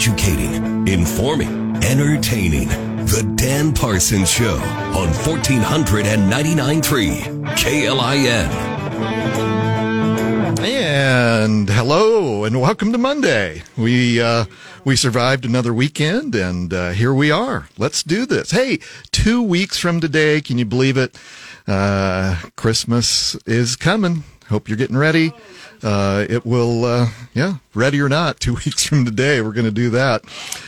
educating, informing, entertaining. The Dan Parsons Show on 1499.3 KLIN. And hello and welcome to Monday. We uh, we survived another weekend and uh, here we are. Let's do this. Hey, two weeks from today, can you believe it? Uh, Christmas is coming. Hope you're getting ready. Uh, it will, uh, yeah, ready or not, two weeks from today, we're going to do that.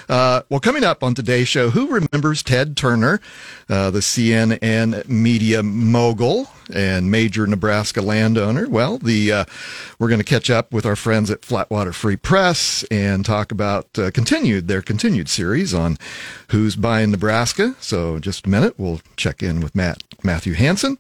Uh, well, coming up on today's show, who remembers Ted Turner, uh, the CNN media mogul and major Nebraska landowner? Well, the uh, we're going to catch up with our friends at Flatwater Free Press and talk about uh, continued their continued series on who's buying Nebraska. So, just a minute, we'll check in with Matt Matthew Hansen.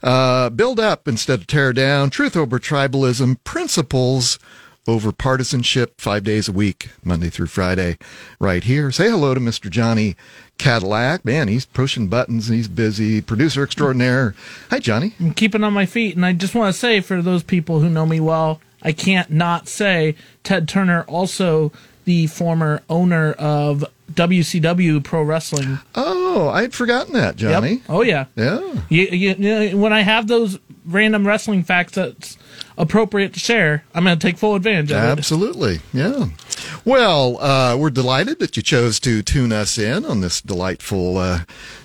build up instead of tear down. Truth over tribalism. Principles over partisanship five days a week, Monday through Friday, right here. Say hello to Mr. Johnny Cadillac. Man, he's pushing buttons he's busy. Producer extraordinaire. Hi, Johnny. I'm keeping on my feet. And I just want to say for those people who know me well, I can't not say Ted Turner, also the former owner of WCW Pro Wrestling. Oh, I had forgotten that, Johnny. Yep. Oh, yeah. Yeah. You, you, you, when I have those random wrestling facts that's appropriate to share, I'm going to take full advantage of Absolutely. it. Absolutely. Yeah. Well, uh, we're delighted that you chose to tune us in on this delightful uh,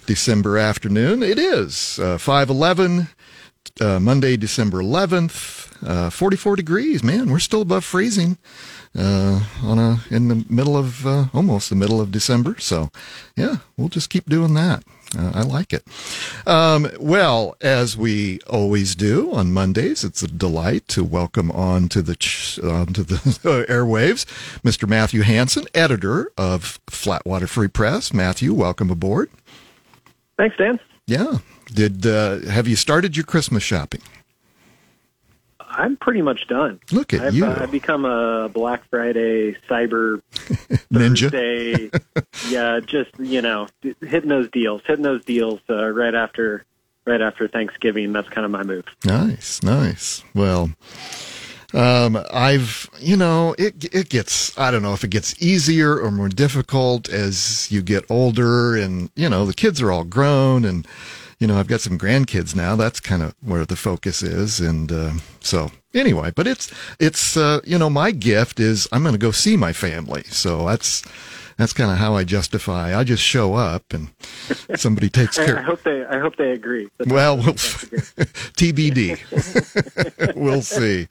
December afternoon. It is uh, 511, uh, Monday, December 11th, uh, 44 degrees. Man, we're still above freezing uh, on a in the middle of uh, almost the middle of December. So, yeah, we'll just keep doing that. Uh, I like it. Um, well, as we always do on Mondays, it's a delight to welcome on to the ch- onto the airwaves, Mr. Matthew Hansen, editor of Flatwater Free Press. Matthew, welcome aboard. Thanks, Dan. Yeah. Did uh, have you started your Christmas shopping? I'm pretty much done. Look at I've, you. Uh, I've become a Black Friday cyber ninja. Thursday, yeah, just you know, hitting those deals, hitting those deals uh, right after, right after Thanksgiving. That's kind of my move. Nice, nice. Well. Um, I've, you know, it it gets. I don't know if it gets easier or more difficult as you get older, and you know, the kids are all grown, and you know, I've got some grandkids now. That's kind of where the focus is. And, uh, so anyway, but it's, it's, uh, you know, my gift is I'm going to go see my family. So that's, that's kind of how I justify. I just show up and somebody takes care. I, I hope they. I hope they agree. That's well, we'll TBD. we'll see.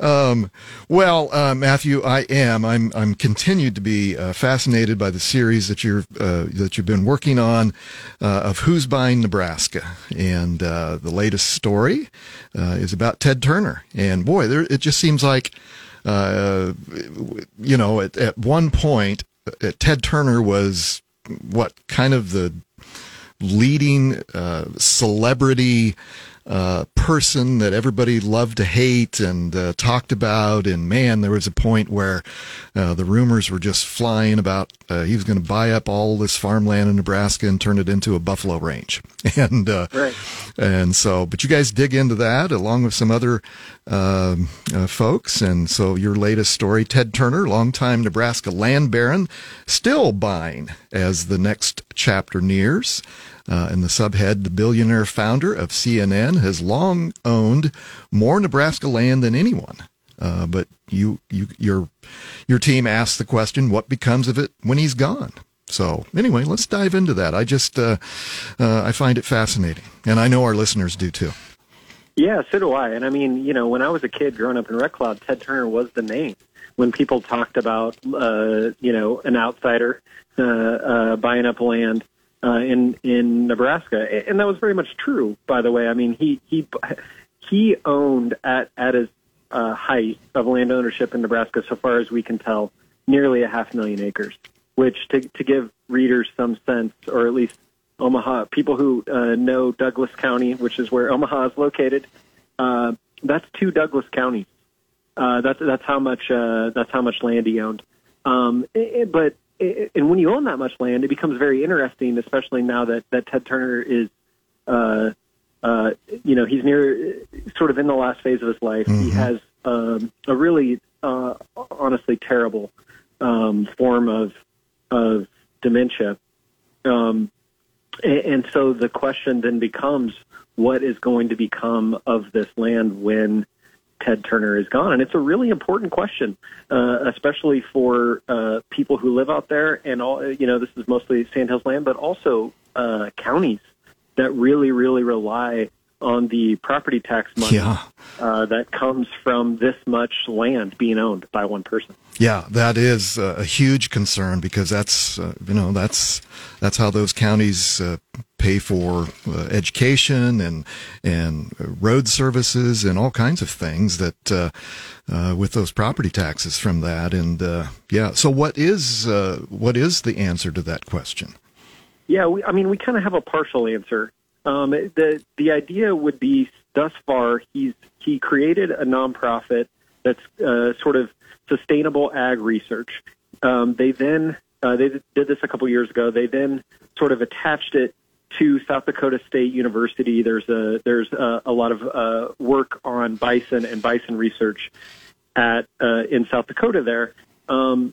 Um, well, uh, Matthew, I am. I'm. I'm continued to be uh, fascinated by the series that you're uh, that you've been working on uh, of Who's Buying Nebraska, and uh, the latest story uh, is about Ted Turner. And boy, there, it just seems like. you know, at, at one point, uh, Ted Turner was what kind of the leading uh, celebrity uh, person that everybody loved to hate and uh, talked about. And man, there was a point where uh, the rumors were just flying about uh, he was going to buy up all this farmland in Nebraska and turn it into a buffalo range. And uh, right. and so, but you guys dig into that along with some other um, uh, folks. And so, your latest story, Ted Turner, longtime Nebraska land baron, still buying as the next chapter nears. Uh, and the subhead, the billionaire founder of CNN, has long owned more Nebraska land than anyone. Uh, but you, you, your, your team asked the question, what becomes of it when he's gone? So anyway, let's dive into that. I just, uh, uh, I find it fascinating, and I know our listeners do too. Yeah, so do I. And I mean, you know, when I was a kid growing up in Red Cloud, Ted Turner was the name. When people talked about, uh, you know, an outsider uh, buying up land, uh, in in Nebraska, and that was very much true. By the way, I mean he he he owned at at his uh, height of land ownership in Nebraska, so far as we can tell, nearly a half million acres. Which to to give readers some sense, or at least Omaha people who uh, know Douglas County, which is where Omaha is located, uh, that's two Douglas counties. Uh, that's that's how much uh, that's how much land he owned. Um, it, but and when you own that much land, it becomes very interesting, especially now that, that Ted Turner is, uh, uh, you know, he's near sort of in the last phase of his life. Mm-hmm. He has um, a really, uh, honestly terrible um, form of of dementia. Um, and, and so the question then becomes, what is going to become of this land when Ted Turner is gone? And it's a really important question, uh, especially for uh, people who live out there. And all you know, this is mostly Sandhills land, but also uh, counties that really, really rely on the property tax money Yeah. uh, that comes from this much land being owned by one person. Yeah, that is uh, a huge concern because that's uh, you know that's that's how those counties uh, pay for uh, education and and road services and all kinds of things that uh, uh, with those property taxes from that and uh, yeah. So what is uh, what is the answer to that question? Yeah, we, I mean, we kind of have a partial answer. Um, the the idea would be thus far he's he created a nonprofit that's uh, sort of sustainable ag research. Um, they then uh, they did this a couple years ago. They then sort of attached it to South Dakota State University. There's a there's a, a lot of uh, work on bison and bison research at uh, in South Dakota there. Um,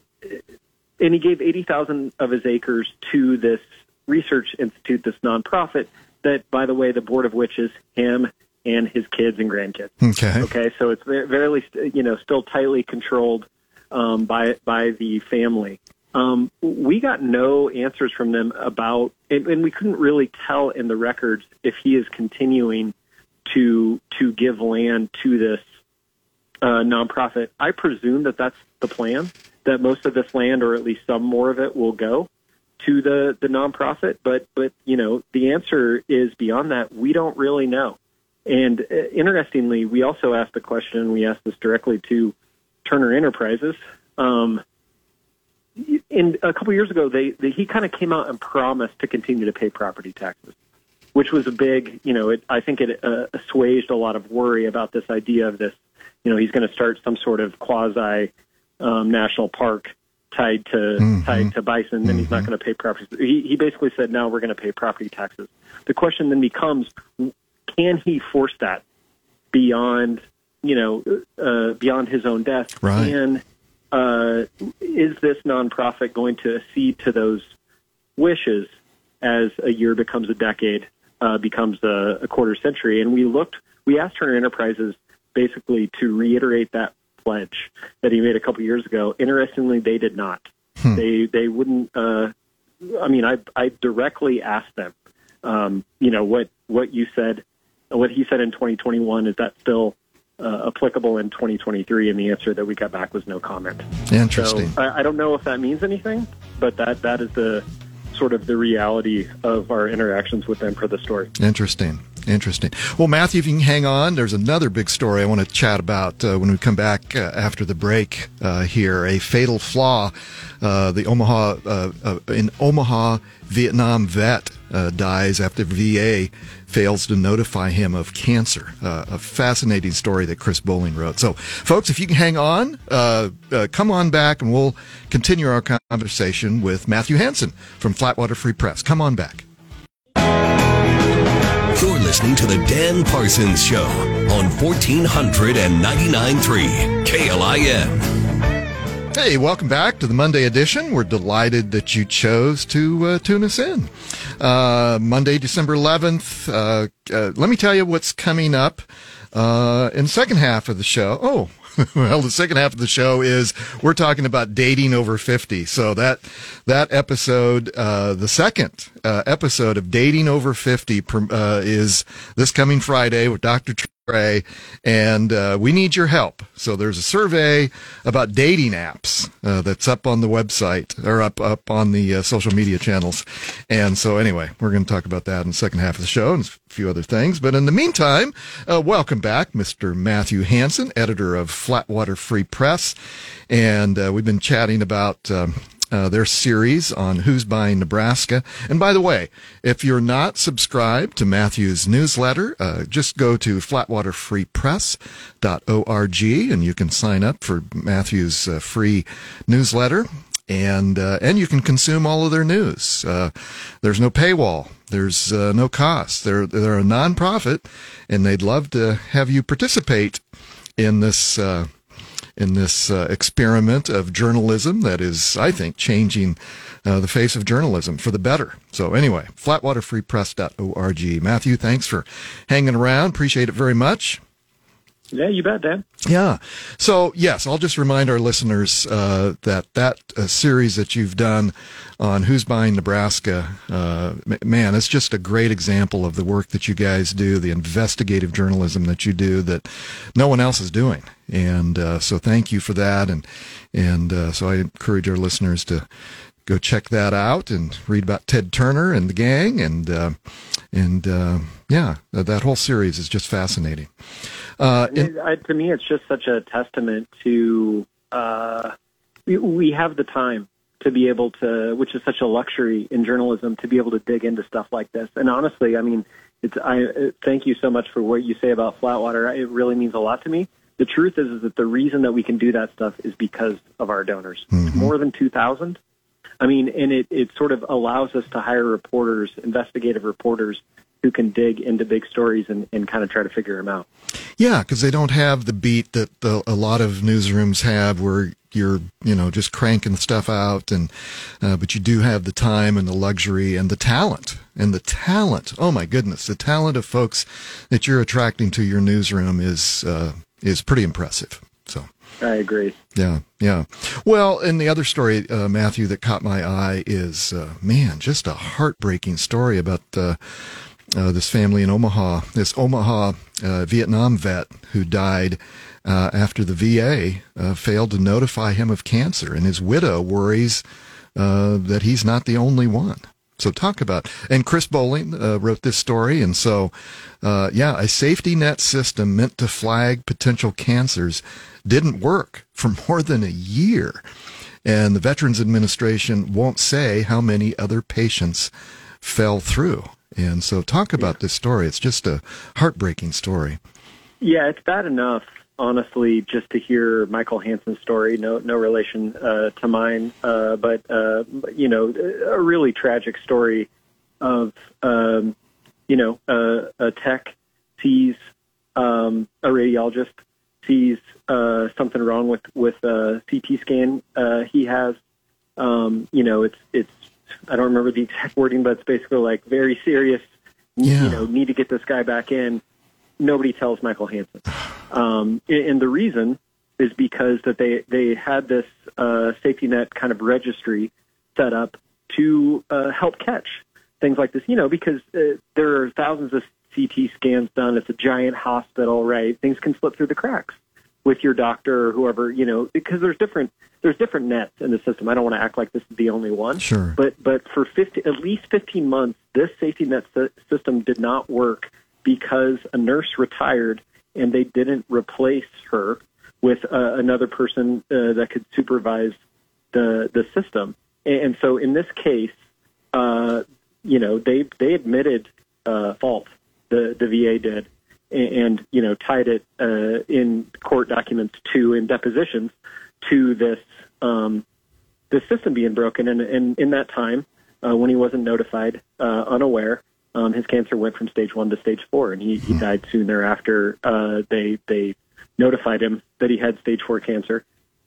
and he gave 80,000 of his acres to this research institute, this nonprofit that, by the way, the board of which is him and his kids and grandkids. Okay. Okay, so it's very, very you know, still tightly controlled um, by by the family. Um, we got no answers from them about, and, and we couldn't really tell in the records if he is continuing to to give land to this uh, nonprofit. I presume that that's the plan. That most of this land, or at least some more of it, will go to the the nonprofit. But but you know the answer is beyond that. We don't really know. And uh, interestingly, we also asked the question. We asked this directly to Turner Enterprises. Um, in a couple years ago, they, they he kind of came out and promised to continue to pay property taxes, which was a big, you know, it, I think it uh, assuaged a lot of worry about this idea of this, you know, he's going to start some sort of quasi um, national park tied to tied to bison, and he's not going to pay property. He, he basically said, "No, we're going to pay property taxes." The question then becomes, can he force that beyond, you know, uh, beyond his own death? Right. And uh, is this nonprofit going to accede to those wishes as a year becomes a decade, uh, becomes a, a quarter century? And we looked, we asked Turner Enterprises basically to reiterate that pledge that he made a couple years ago. Interestingly, they did not. They they wouldn't. Uh, I mean, I I directly asked them. Um, you know what what you said, what he said in 2021 is that still uh, applicable in 2023? And the answer that we got back was no comment. Interesting. So I, I don't know if that means anything, but that that is the sort of the reality of our interactions with them for the story. Interesting. Interesting. Well, Matthew, if you can hang on, there's another big story I want to chat about uh, when we come back uh, after the break uh, here. A fatal flaw. Uh, the Omaha, uh, uh, in Omaha, Vietnam vet uh, dies after VA fails to notify him of cancer. Uh, a fascinating story that Chris Bowling wrote. So, folks, if you can hang on, uh, uh, come on back and we'll continue our conversation with Matthew Hansen from Flatwater Free Press. Come on back. Listening to The Dan Parsons Show on 1499.3 KLIN. Hey, welcome back to the Monday edition. We're delighted that you chose to uh, tune us in. Uh, Monday, December 11th. Uh, uh, let me tell you what's coming up uh, in the second half of the show. Oh, well, the second half of the show is we're talking about dating over 50. So that that episode, uh, the second uh, episode of Dating Over 50 uh, is this coming Friday with Dr. And uh, we need your help. So there's a survey about dating apps uh, that's up on the website or up up on the uh, social media channels. And so anyway, we're going to talk about that in the second half of the show and a few other things. But in the meantime, uh, welcome back, Mr. Matthew Hansen, editor of Flatwater Free Press, and uh, we've been chatting about. Um, uh, their series on who's buying Nebraska. And by the way, if you're not subscribed to Matthew's newsletter, uh, just go to flatwaterfreepress.org and you can sign up for Matthew's uh, free newsletter. And uh, and you can consume all of their news. Uh, there's no paywall. There's uh, no cost. They're they're a nonprofit, and they'd love to have you participate in this in this uh, experiment of journalism that is, I think, changing uh, the face of journalism for the better. So anyway, flatwaterfreepress.org. Matthew, thanks for hanging around. Appreciate it very much. Yeah, you bet, Dan. Yeah. So yes, I'll just remind our listeners uh, that that uh, series that you've done on who's buying Nebraska, uh, man, it's just a great example of the work that you guys do, the investigative journalism that you do that no one else is doing. And uh, so thank you for that. And and uh, so I encourage our listeners to go check that out and read about Ted Turner and the gang and uh, and uh, yeah, that whole series is just fascinating. Uh, in, I, to me, it's just such a testament to uh, we, we have the time to be able to, which is such a luxury in journalism, to be able to dig into stuff like this. And honestly, I mean, it's I thank you so much for what you say about Flatwater. It really means a lot to me. The truth is, is that the reason that we can do that stuff is because of our donors. Mm-hmm. More than two thousand. I mean, and it, it sort of allows us to hire reporters, investigative reporters, who can dig into big stories and, and kind of try to figure them out. Yeah, because they don't have the beat that the, a lot of newsrooms have, where you're you know just cranking stuff out, and uh, but you do have the time and the luxury and the talent and the talent. Oh my goodness, the talent of folks that you're attracting to your newsroom is uh, is pretty impressive. I agree. Yeah, yeah. Well, and the other story, uh, Matthew, that caught my eye is, uh, man, just a heartbreaking story about uh, uh, this family in Omaha, this Omaha uh, Vietnam vet who died uh, after the VA failed to notify him of cancer, and his widow worries that he's not the only one. So talk about and Chris Bowling uh, wrote this story, and so yeah, a safety net system meant to flag potential cancers didn't work for more than a year, and the Veterans Administration won't say how many other patients fell through. And so, talk about this story. It's just a heartbreaking story. Yeah, it's bad enough, honestly, just to hear Michael Hansen's story. No, no relation uh, to mine, uh, but uh, you know, a really tragic story of um, you know a tech sees um, a radiologist sees uh, something wrong with with a CT scan uh, he has. Um, you know, it's it's I don't remember the exact wording, but it's basically like very serious. Yeah. You know, need to get this guy back in. Nobody tells Michael Hansen, um, and the reason is because that they they had this uh, safety net kind of registry set up to uh, help catch things like this. You know, because uh, there are thousands of CT scans done. It's a giant hospital, right? Things can slip through the cracks with your doctor or whoever, you know, because there's different there's different nets in the system. I don't want to act like this is the only one. Sure. But but for 50, at least 15 months, this safety net system did not work because a nurse retired and they didn't replace her with uh, another person uh, that could supervise the the system. And, and so in this case, uh, you know, they they admitted uh, fault. The the VA did, and you know tied it uh, in court documents to in depositions to this um, this system being broken. And, and in that time, uh, when he wasn't notified, uh, unaware, um, his cancer went from stage one to stage four, and he, he hmm. died soon thereafter. Uh, they they notified him that he had stage four cancer,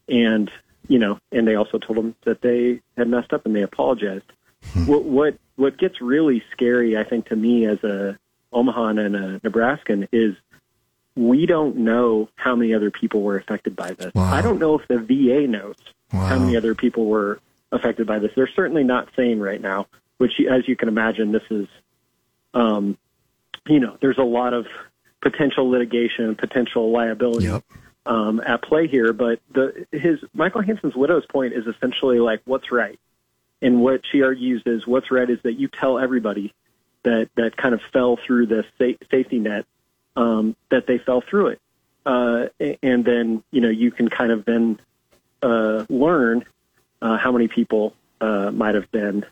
and you know, and they also told him that they had messed up and they apologized. Hmm. What what what gets really scary, I think, to me as a Omaha and a Nebraskan is we don't know how many other people were affected by this. Wow. I don't know if the VA knows wow. how many other people were affected by this. They're certainly not saying right now, which, as you can imagine, this is, um, you know, there's a lot of potential litigation, potential liability yep. um, at play here. But the his Michael Hansen's widow's point is essentially like what's right, and what she argues is what's right is that you tell everybody that that kind of fell through the sa- safety net um, that they fell through it, uh, and then you know you can kind of then uh, learn uh, how many people uh, might have been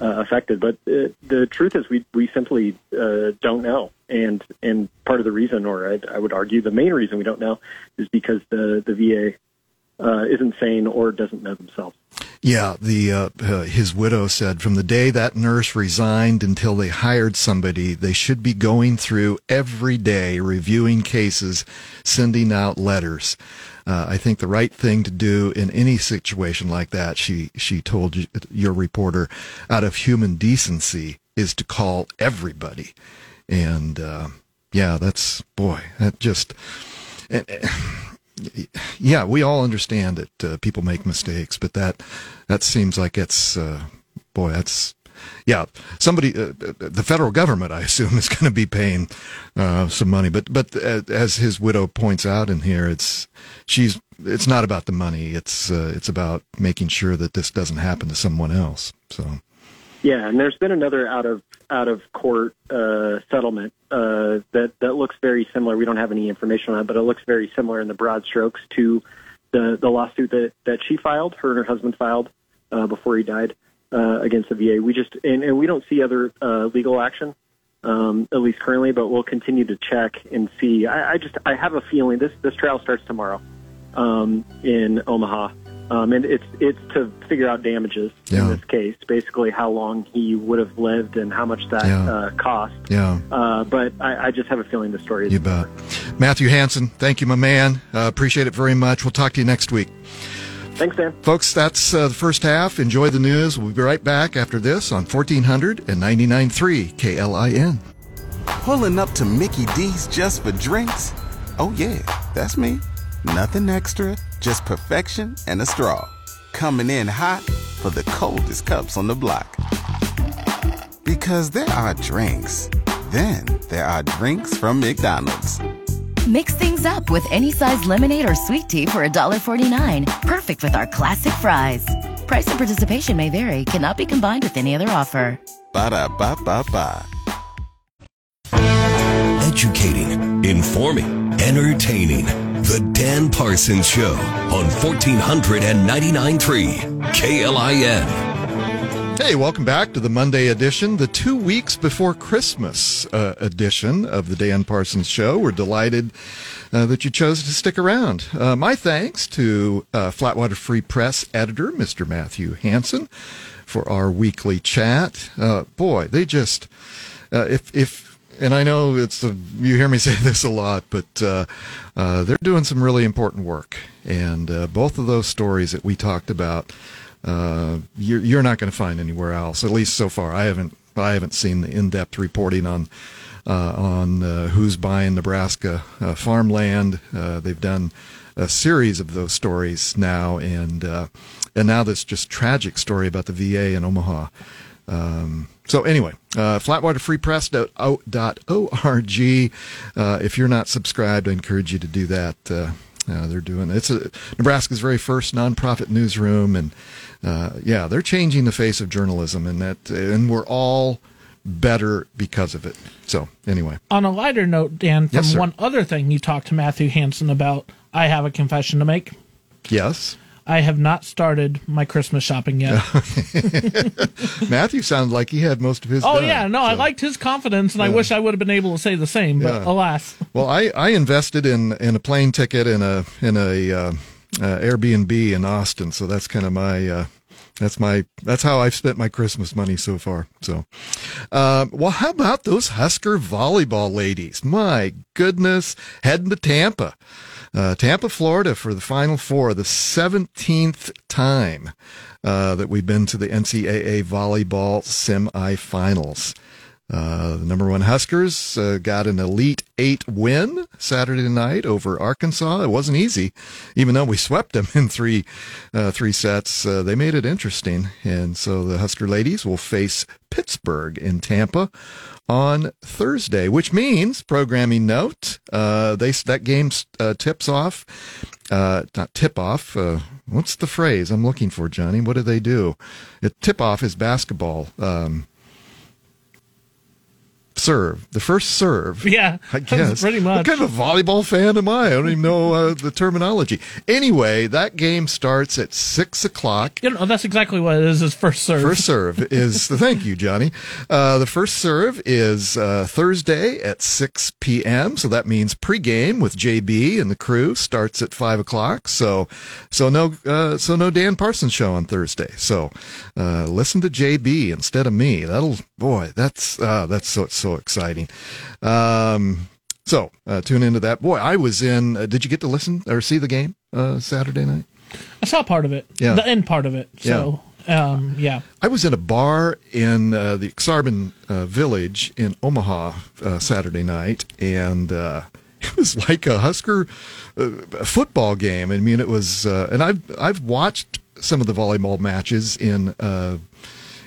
uh, affected. But uh, the truth is, we we simply uh, don't know, and and part of the reason, or I, I would argue, the main reason we don't know, is because the the VA uh, isn't sane or doesn't know themselves. Yeah, the uh, uh, his widow said from the day that nurse resigned until they hired somebody, they should be going through every day reviewing cases, sending out letters. Uh, I think the right thing to do in any situation like that, she she told your reporter, out of human decency, is to call everybody. And uh, yeah, that's boy, that just. Uh, yeah, we all understand that uh, people make mistakes, but that that seems like it's uh, boy, that's yeah, somebody, uh, the federal government, I assume, is going to be paying uh, some money. But but uh, as his widow points out in here, it's she's it's not about the money. It's uh, it's about making sure that this doesn't happen to someone else. So yeah, and there's been another out of out of court uh, settlement uh, that that looks very similar. We don't have any information on it, but it looks very similar in the broad strokes to the the lawsuit that that she filed, her and her husband filed uh, before he died uh, against the VA. We just and, and we don't see other uh, legal action. Um, at least currently, but we'll continue to check and see. I, I just I have a feeling this this trial starts tomorrow um, in Omaha, um, and it's it's to figure out damages Yeah. in this case, basically how long he would have lived and how much that Yeah. uh, cost. yeah, Uh, but I, I just have a feeling the story is. you bet. Matthew Hansen, thank you, my man. Uh, appreciate it very much. We'll talk to you next week. Thanks, Dan. Folks, that's uh, the first half. Enjoy the news. We'll be right back after this on 1499.3 KLIN. Pulling up to Mickey D's just for drinks? Oh, yeah, that's me. Nothing extra, just perfection and a straw. Coming in hot for the coldest cups on the block. Because there are drinks, then there are drinks from McDonald's. Mix things up with any size lemonade or sweet tea for $1.49. Perfect with our classic fries. Price and participation may vary, cannot be combined with any other offer. Ba da ba ba ba. Educating, informing, entertaining. The Dan Parsons Show on 1499.3 KLIN. Hey, welcome back to the Monday edition, the two weeks before Christmas uh, edition of the Dan Parsons Show. We're delighted uh, that you chose to stick around. Uh, my thanks to uh, Flatwater Free Press editor, Mr. Matthew Hansen, for our weekly chat. Uh, boy, they just, uh, if, if, and I know it's a, you hear me say this a lot, but uh, uh, they're doing some really important work. And uh, both of those stories that we talked about, uh, you're, you're not going to find anywhere else. At least so far, I haven't. I haven't seen the in-depth reporting on uh, on uh, who's buying Nebraska uh, farmland. Uh, they've done a series of those stories now, and uh, and now this just tragic story about the VA in Omaha. Um, so anyway, uh, flatwaterfreepress.org. Uh, if you're not subscribed, I encourage you to do that. Uh, they're doing it's a, Nebraska's very first nonprofit newsroom, and uh, yeah, they're changing the face of journalism, and that and we're all better because of it. So anyway, On a lighter note, Dan, from Yes, one other thing you talked to Matthew Hansen about, I have a confession to make. yes, I have not started my Christmas shopping yet. Matthew sounded like he had most of his. oh done, yeah, no, I liked his confidence, and I wish I would have been able to say the same, but Yeah. alas. Well, I, I invested in, in a plane ticket in a in a uh, uh, Airbnb in Austin, so that's kind of my uh, that's my that's how I've spent my Christmas money so far. So, uh, well, how about those Husker volleyball ladies? My goodness, heading to Tampa, uh, Tampa, Florida, for the Final Four, the seventeenth time uh, that we've been to the NCAA volleyball semifinals. Uh, the number one Huskers uh, got an Elite Eight win Saturday night over Arkansas. It wasn't easy, even though we swept them in three uh, three sets. Uh, they made it interesting, and so the Husker ladies will face Pittsburgh in Tampa on Thursday, which means programming note uh, they that game uh, tips off. Uh, not tip off. What's the phrase I'm looking for, Johnny? What do they do? It, tip off is basketball. Um, serve, the first serve. Yeah, I guess. pretty much. What kind of a volleyball fan am I? I don't even know uh, the terminology. Anyway, that game starts at six o'clock. You know, that's exactly what it is. His first serve. First serve is thank you, Johnny. Uh, the first serve is uh, Thursday at 6 p.m. So that means pregame with JB and the crew starts at five o'clock. So, so no, uh, so no Dan Parsons show on Thursday. So, uh, listen to JB instead of me. That'll boy, that's uh, that's so so exciting. Um, so uh, tune into that. Boy, I was in. Uh, did you get to listen or see the game uh, Saturday night? I saw part of it. Yeah. The end part of it. So, um, yeah. I was in a bar in uh, the Aksarben uh, village in Omaha uh, Saturday night, and uh, it was like a Husker uh, football game. I mean, it was, uh, and I've I've watched some of the volleyball matches in uh,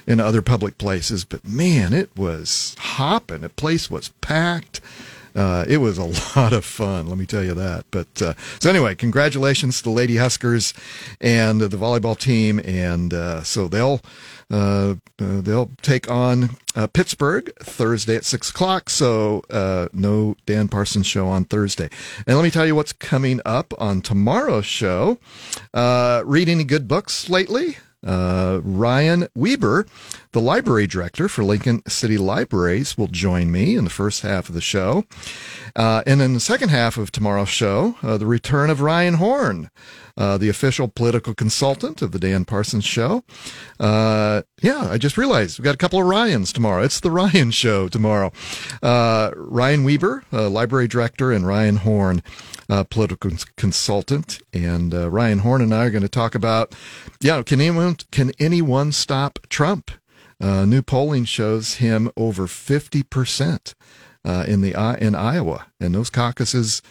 in other public places, but man, it was hopping. The place was packed. Uh, it was a lot of fun, let me tell you that. But uh, so anyway, congratulations to the Lady Huskers and the volleyball team, and uh, so they'll uh, uh, they'll take on uh, Pittsburgh Thursday at six o'clock. So uh, no Dan Parsons show on Thursday. And let me tell you what's coming up on tomorrow's show. Uh, read any good books lately? Uh, Ryan Weber, the library director for Lincoln City Libraries, will join me in the first half of the show. Uh, and in the second half of tomorrow's show, uh, the return of Ryan Horn, uh, the official political consultant of the Dan Parsons Show. Uh, yeah, I just realized we've got a couple of Ryans tomorrow. It's the Ryan Show tomorrow. Uh, Ryan Weber, library director, and Ryan Horn, uh, political cons- consultant. And uh, Ryan Horn and I are going to talk about, yeah, can anyone can anyone stop Trump? Uh, new polling shows him over fifty percent uh, in the in Iowa, and those caucuses.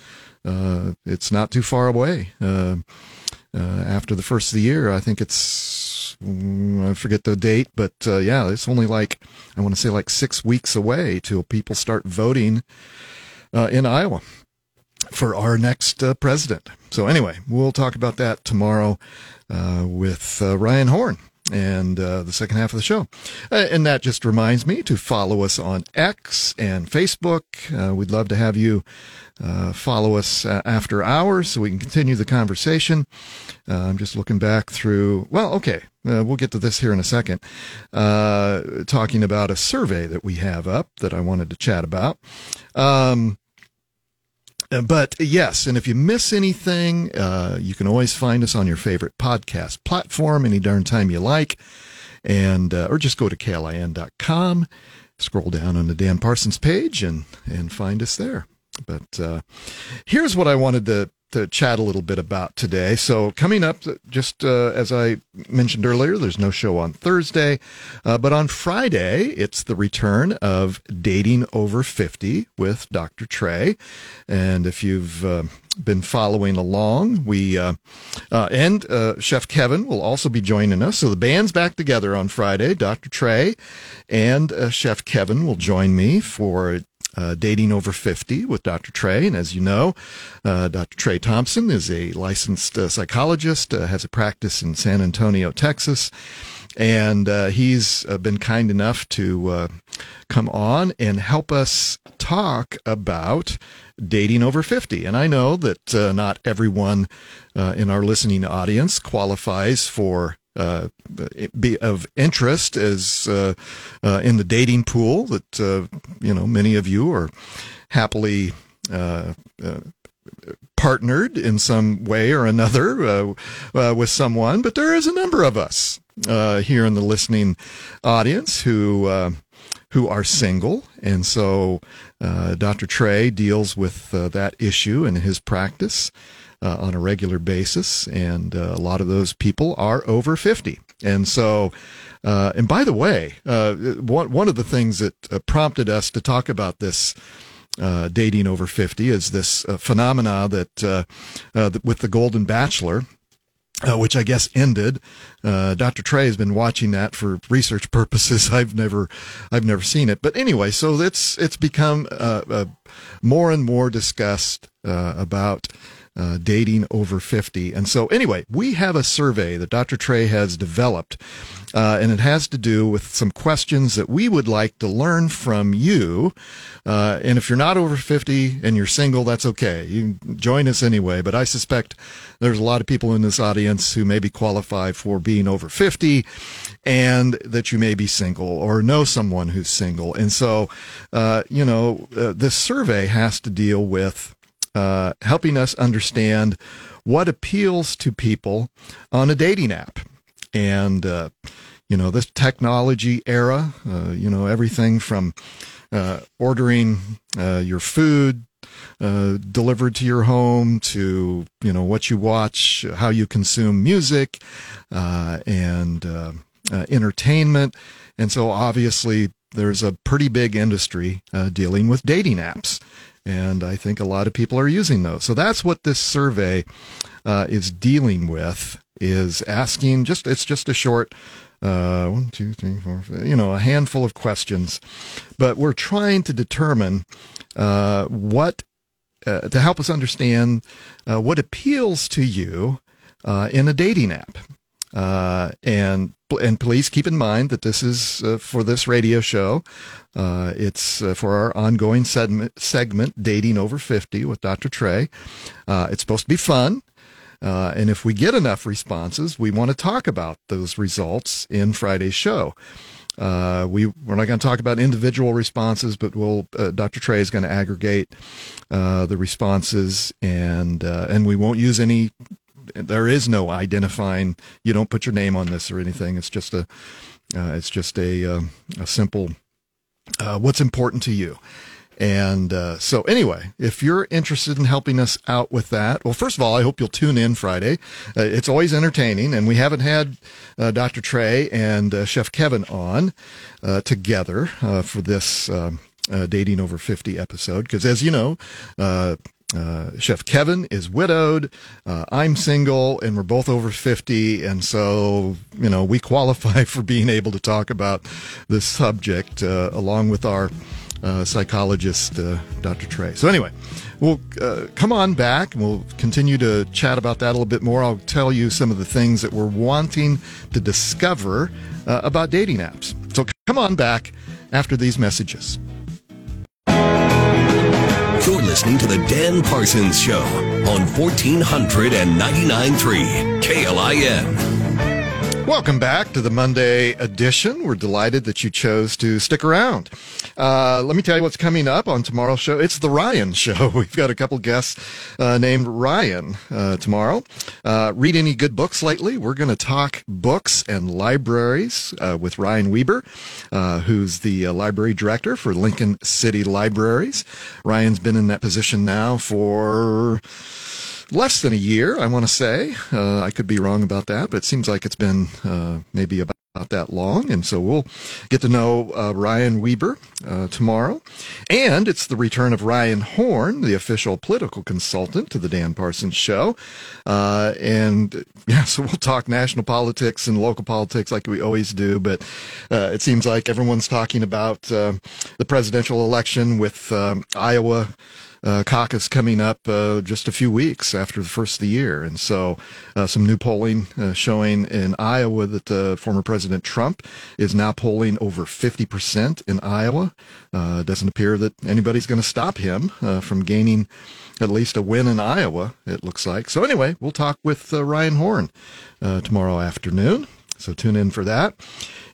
Uh, it's not too far away. Uh, uh, after the first of the year, I think it's mm, I forget the date, but uh, yeah, it's only like I want to say like six weeks away till people start voting uh, in Iowa for our next uh, president. So anyway, we'll talk about that tomorrow uh, with uh, Ryan Horn and uh, the second half of the show. Uh, and that just reminds me to follow us on X and Facebook. Uh, we'd love to have you uh, follow us uh, after hours so we can continue the conversation. I'm just looking back through, well, okay, we'll get to this here in a second. Talking about a survey that we have up that I wanted to chat about. Um, but yes, and if you miss anything, uh, you can always find us on your favorite podcast platform any darn time you like, and uh, or just go to klin.com, scroll down on the Dan Parsons page, and and find us there. But uh, here's what I wanted to to chat a little bit about today. So coming up, just uh, as I mentioned earlier, there's no show on Thursday, uh, but on Friday it's the return of Dating Over 50 with Dr. Trey, and if you've uh, been following along, we uh, uh, and uh, Chef Kevin will also be joining us. So the band's back together on Friday. Dr. Trey and Chef Kevin will join me for uh, Dating Over 50 with Dr. Trey. And as you know, uh, Dr. Trey Thompson is a licensed uh, psychologist, uh, has a practice in San Antonio, Texas. And uh, he's uh, been kind enough to uh, come on and help us talk about dating over 50. And I know that not everyone uh, in our listening audience qualifies for uh, be of interest as uh, uh, in the dating pool that uh, you know many of you are happily uh, uh, partnered in some way or another with someone, but there is a number of us here in the listening audience who who are single, and so uh, Dr. Trey deals with uh, that issue in his practice uh, on a regular basis, and uh, a lot of those people are over fifty, and so. Uh, and by the way, uh, one one of the things that uh, prompted us to talk about this uh, dating over 50 is this uh, phenomena that uh, uh, with the Golden Bachelor. Which I guess ended. Dr. Trey has been watching that for research purposes. I've never, I've never seen it. But anyway, so it's it's become more and more discussed about uh, dating over 50. And so, anyway, we have a survey that Dr. Trey has developed uh, and it has to do with some questions that we would like to learn from you. Uh, and if you're not over 50 and you're single, that's okay. You can join us anyway. But I suspect there's a lot of people in this audience who maybe qualify for being over 50 and that you may be single or know someone who's single. And so, uh, you know, uh, this survey has to deal with uh, helping us understand what appeals to people on a dating app. And, uh, you know, this technology era, uh, you know, everything from uh, ordering uh, your food uh, delivered to your home to, you know, what you watch, how you consume music, uh, and entertainment. And so obviously there's a pretty big industry dealing with dating apps. And I think a lot of people are using those. So that's what this survey is dealing with is asking just it's just a short uh, one, two, three, four, five, you know, a handful of questions, but we're trying to determine uh, what uh, to help us understand uh, what appeals to you uh, in a dating app. Uh, and and please keep in mind that this is for this radio show. it's for our ongoing segment, segment, Dating Over 50 with Dr. Trey. it's supposed to be fun. Uh, and if we get enough responses, we want to talk about those results in Friday's show. Uh, we we're not going to talk about individual responses, but we'll uh, Dr. Trey is going to aggregate uh, the responses, and uh, and we won't use any. There is no identifying. You don't put your name on this or anything. It's just a uh, it's just a a simple what's important to you. And uh, so, anyway, if you're interested in helping us out with that, well, first of all, I hope you'll tune in Friday. Uh, it's always entertaining, and we haven't had uh, Dr. Trey and uh, Chef Kevin on uh, together uh, for this um, Dating Over 50 episode, because as you know, uh, Chef Kevin is widowed. Uh, I'm single, and we're both over 50. And so, you know, we qualify for being able to talk about this subject uh, along with our uh, psychologist, uh, Dr. Trey. So, anyway, we'll uh, come on back and we'll continue to chat about that a little bit more. I'll tell you some of the things that we're wanting to discover about dating apps. So, come on back after these messages. Listening to The Dan Parsons Show on 1499.3 KLIN. Welcome back to the Monday edition. We're delighted that you chose to stick around. Uh, let me tell you what's coming up on tomorrow's show. It's the Ryan Show. We've got a couple guests uh, named Ryan uh, tomorrow. Uh, read any good books lately? We're going to talk books and libraries uh, with Ryan Weber, uh, who's the library director for Lincoln City Libraries. Ryan's been in that position now for less than a year, I want to say. Uh, I could be wrong about that, but it seems like it's been uh, maybe about that long. And so we'll get to know uh, Ryan Weber uh, tomorrow. And it's the return of Ryan Horn, the official political consultant to the Dan Parsons Show. Uh, and yeah, so we'll talk national politics and local politics like we always do. But uh, it seems like everyone's talking about the presidential election with um, Iowa uh, caucus coming up uh, just a few weeks after the first of the year. And so, uh, some new polling uh, showing in Iowa that uh, former President Trump is now polling over 50% in Iowa. Uh, it doesn't appear that anybody's going to stop him from gaining at least a win in Iowa, it looks like. So, anyway, we'll talk with Ryan Horn tomorrow afternoon. So, tune in for that.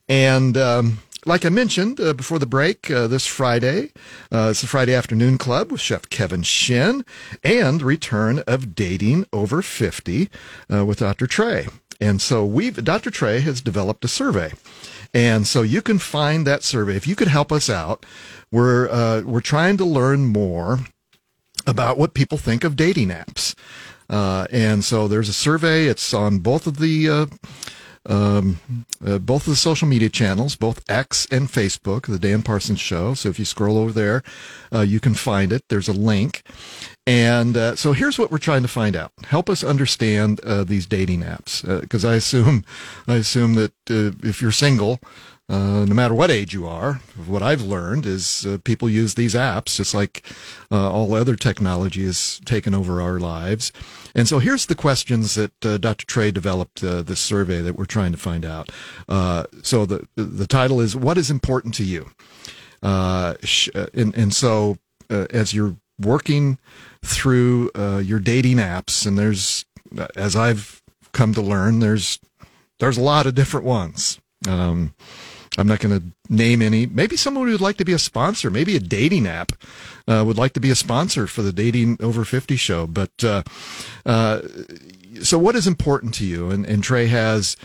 And, um, like I mentioned uh, before the break, uh, this Friday, uh, it's the Friday Afternoon Club with Chef Kevin Shinn and return of Dating Over 50 uh, with Dr. Trey. And so we've, Dr. Trey has developed a survey. And so you can find that survey. If you could help us out, we're, uh, we're trying to learn more about what people think of dating apps. Uh, and so there's a survey. It's on both of the um, uh, both of the social media channels, both X and Facebook, the Dan Parsons Show. So if you scroll over there, uh, you can find it. There's a link. And uh, so here's what we're trying to find out. Help us understand uh, these dating apps, because uh, I assume, I assume that uh, if you're single, no matter what age you are, what I've learned is people use these apps just like all other technology has taken over our lives. And so here's the questions that uh, Dr. Trey developed uh, this survey that we're trying to find out. Uh, so the the title is "What is important to you?" Uh, sh- uh, and and so uh, as you're working through your dating apps, and there's as I've come to learn, there's there's a lot of different ones. Um, I'm not going to name any. Maybe someone who would like to be a sponsor, maybe a dating app uh, would like to be a sponsor for the Dating Over 50 show. But uh, uh, so, what is important to you? And, and Trey has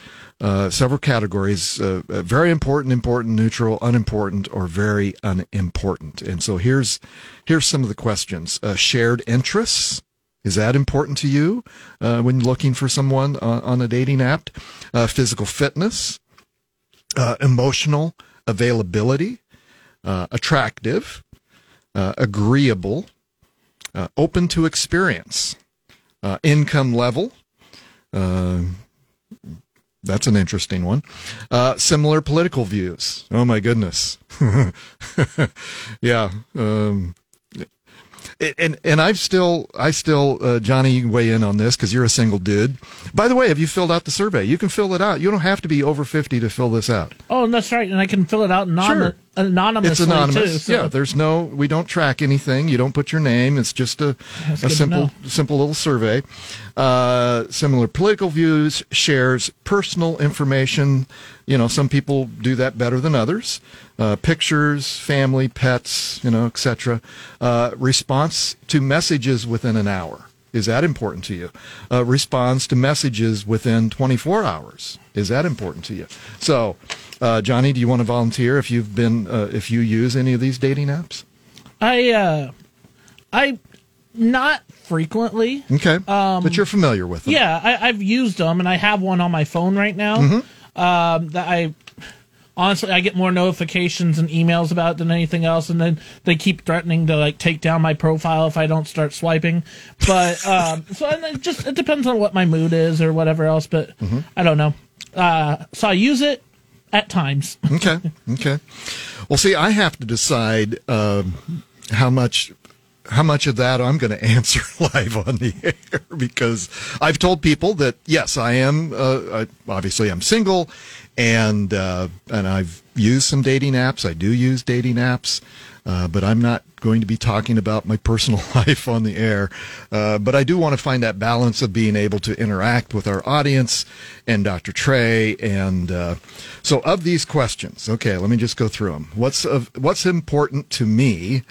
uh, several categories uh, uh, very important, important, neutral, unimportant, or very unimportant. And so, here's, here's some of the questions shared interests. Is that important to you when looking for someone on a dating app? physical fitness, uh, emotional availability, uh, attractive, uh, agreeable, uh, open to experience, uh, income level. Uh, that's an interesting one. similar political views. Oh my goodness. yeah. Um, and and I've still I still uh, Johnny weigh in on this because you're a single dude. By the way, have you filled out the survey? You can fill it out. You don't have to be over fifty to fill this out. Oh, that's right, and I can fill it out non- sure. Anonymously It's anonymous. too. So. Yeah, there's no we don't track anything. You don't put your name. It's just a a simple simple little survey. Uh, similar political views, shares personal information. You know, some people do that better than others uh, pictures, family, pets, you know, etc. Uh, response to messages within an hour. Is that important to you? Uh, responds to messages within 24 hours. Is that important to you? So, uh, Johnny, do you want to volunteer if you've been uh, if you use any of these dating apps? I uh, I not frequently. Okay, um, but you're familiar with them. Yeah, I, have used them, and I have one on my phone right now. Mm-hmm. Um, that I honestly, I get more notifications and emails about it than anything else, and then they keep threatening to like take down my profile if I don't start swiping. But um, so it just it depends on what my mood is or whatever else. But mm-hmm. I don't know. Uh, so I use it at times. okay. Okay. Well, see, I have to decide um, how much how much of that I'm going to answer live on the air because I've told people that yes, I am uh, I, obviously I'm single and uh, and I've used some dating apps. I do use dating apps, uh, but I'm not going to be talking about my personal life on the air. Uh, but I do want to find that balance of being able to interact with our audience and Dr. Trey. And uh, so, of these questions, okay, let me just go through them. What's of, what's important to me?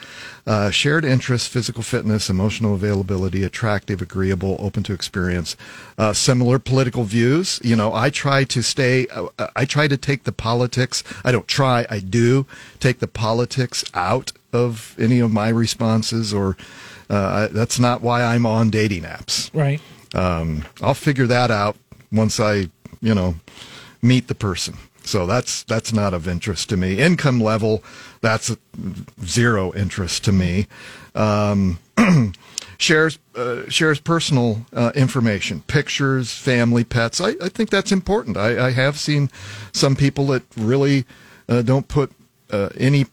Uh, shared interests, physical fitness, emotional availability, attractive, agreeable, open to experience, uh, similar political views. You know, I try to stay. Uh, I try to take the politics. I don't try. I do take the politics out of any of my responses, or uh, that's not why I'm on dating apps. Right. Um, I'll figure that out once I, you know, meet the person. So that's that's not of interest to me. Income level, that's zero interest to me. Um, shares uh, shares personal uh, information, pictures, family, pets. I, I think that's important. I, I, have seen some people that really uh, don't put uh, any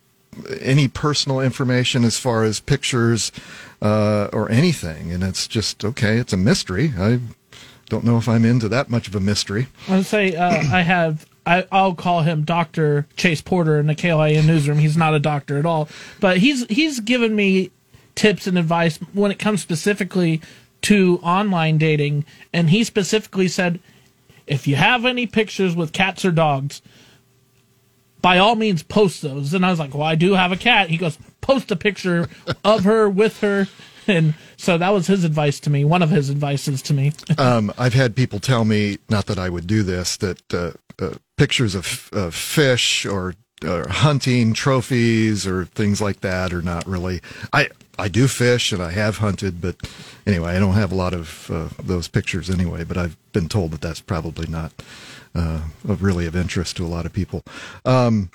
any personal information as far as pictures uh, or anything, and it's just okay. It's a mystery. I don't know if I'm into that much of a mystery. I'll say uh, I have. I, will call him Doctor Chase Porter in the KLIN newsroom. He's not a doctor at all, but he's he's given me tips and advice when it comes specifically to online dating, and he specifically said, if you have any pictures with cats or dogs, by all means post those. And I was like, well, I do have a cat. He goes, post a picture of her with her. And so that was his advice to me, one of his advices to me. um, I've had people tell me, not that I would do this, that uh, uh, pictures of, of fish or, hunting trophies or things like that are not really. I I do fish and I have hunted, but anyway, I don't have a lot of uh, those pictures anyway. But I've been told that that's probably not uh, really of interest to a lot of people. Um,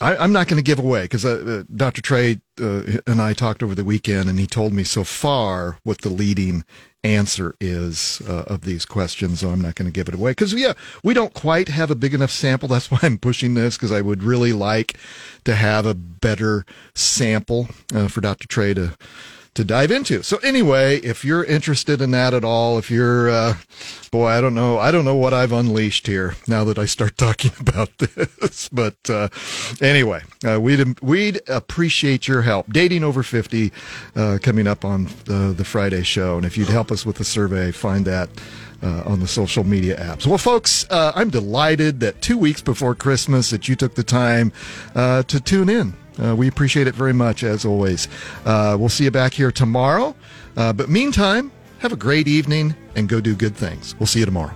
I, am not going to give away because uh, uh Dr. Trey uh, and I talked over the weekend, and he told me so far what the leading answer is uh, of these questions. So I'm not going to give it away because yeah, we don't quite have a big enough sample. That's why I'm pushing this because I would really like to have a better sample uh, for Dr. Trey to to dive into. So anyway, if you're interested in that at all, if you're, uh, boy, I don't know, I don't know what I've unleashed here now that I start talking about this, but uh, anyway, uh, we'd we'd appreciate your help. Dating over fifty uh, coming up on the the Friday show, and if you'd help us with the survey, find that. Uh, on the social media apps. Well, folks, uh, I'm delighted that two weeks before Christmas that you took the time uh, to tune in. Uh, we appreciate it very much, as always. Uh, we'll see you back here tomorrow. Uh, but meantime, have a great evening and go do good things. We'll see you tomorrow.